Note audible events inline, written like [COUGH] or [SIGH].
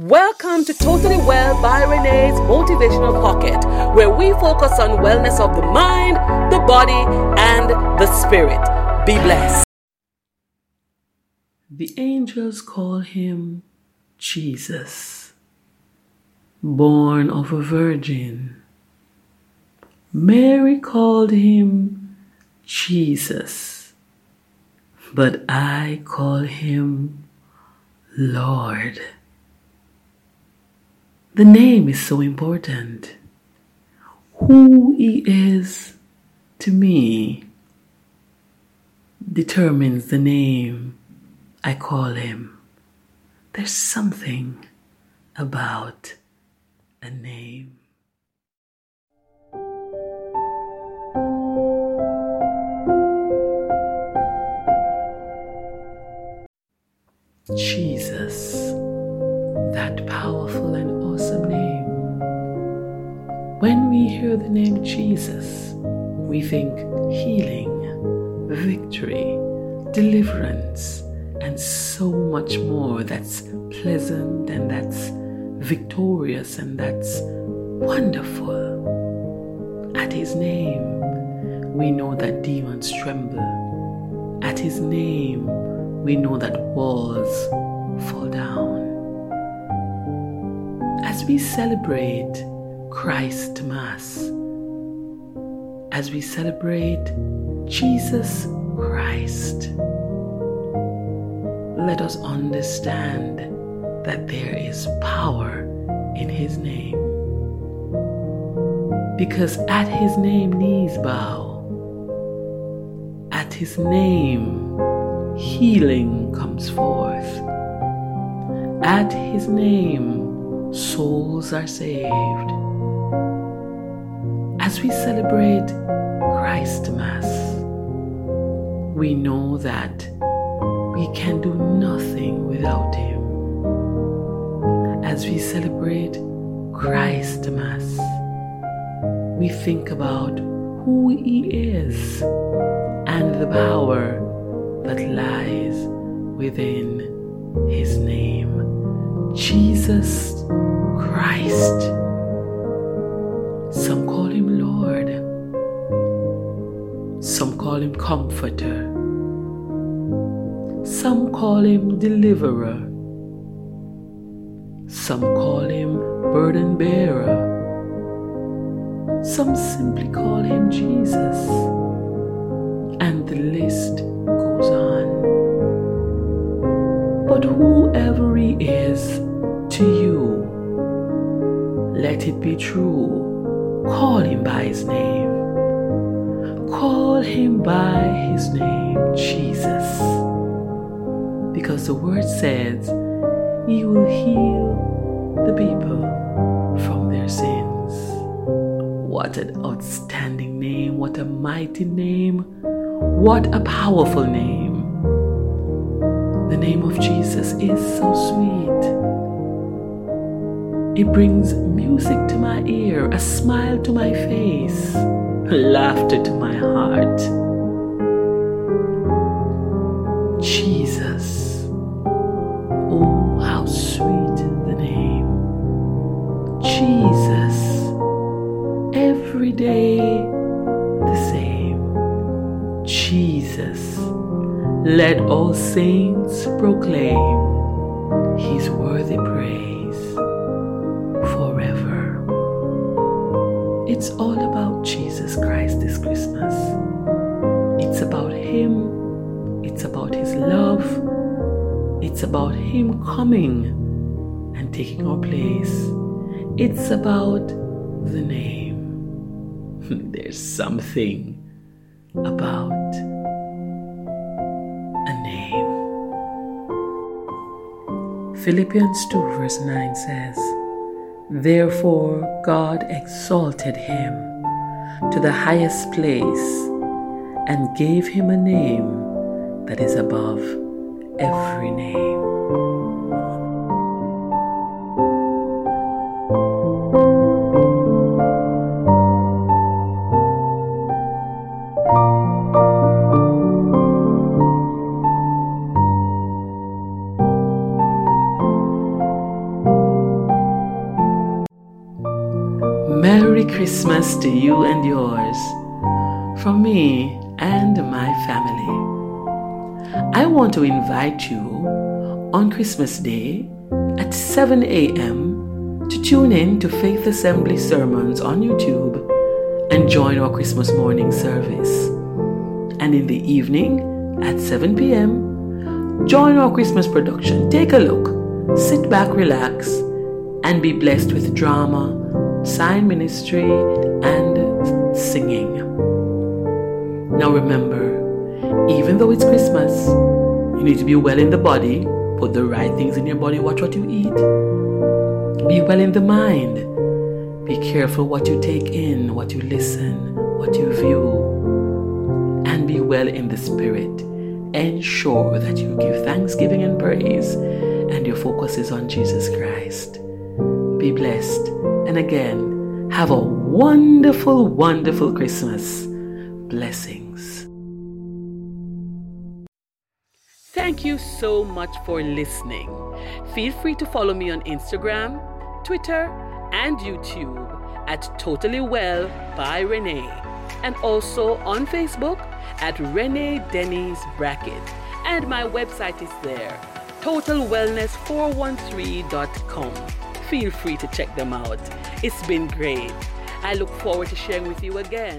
Welcome to Totally Well by Renee's Motivational Pocket, where we focus on wellness of the mind, the body, and the spirit. Be blessed. The angels call him Jesus, born of a virgin. Mary called him Jesus, but I call him Lord. The name is so important. Who he is to me determines the name I call him. There's something about a name. Jesus, that powerful and awesome name. When we hear the name Jesus, we think healing, victory, deliverance, and so much more that's pleasant and that's victorious and that's wonderful. At His name, we know that demons tremble. At His name, we know that walls fall down. As we celebrate Christ Mass, as we celebrate Jesus Christ, let us understand that there is power in His name. Because at His name, knees bow. At His name, healing comes forth. At His name, souls are saved. As we celebrate Christ Mass, we know that we can do nothing without Him. As we celebrate Christ Mass, we think about who He is and the power that lies within His name Jesus Christ. Some call Him Lord, some call Him Comforter, some call Him Deliverer, some call Him Burden Bearer. Some simply call him Jesus. And the list goes on. But whoever he is to you, let it be true. Call him by his name. Call him by his name, Jesus. Because the word says, He will heal the people from their sins. What an outstanding name, what a mighty name, what a powerful name. The name of Jesus is so sweet. It brings music to my ear, a smile to my face, laughter to my heart. Jesus. Oh, how sweet the name. Jesus every day the same. Jesus, let all saints proclaim His worthy praise It's all about Jesus Christ this Christmas. It's about Him, it's about His love, it's about Him coming and taking our place. It's about the name. [LAUGHS] There's something about a name. Philippians 2, verse 9 says, Therefore God exalted him to the highest place and gave him a name that is above every name. Merry Christmas to you and yours from me and my family. I want to invite you on Christmas Day at 7 a.m. to tune in to Faith Assembly sermons on YouTube and join our Christmas morning service. And in the evening at 7 p.m., join our Christmas production. Take a look, sit back, relax, and be blessed with drama, sign ministry, and singing. Now remember, even though it's Christmas, you need to be well in the body Put the right things in your body. Watch what you eat. Be well in the mind. Be careful what you take in, what you listen, what you view. And be well in the spirit. Ensure that you give thanksgiving and praise and your focus is on Jesus Christ. Be blessed. And again, have a wonderful, wonderful Christmas. Blessings. Thank you so much for listening. Feel free to follow me on Instagram, Twitter, and YouTube at Totally Well by Renee, and also on Facebook at Renee Denny's Bracket. And my website is there, totalwellness413.com. Feel free to check them out. It's been great. I look forward to sharing with you again.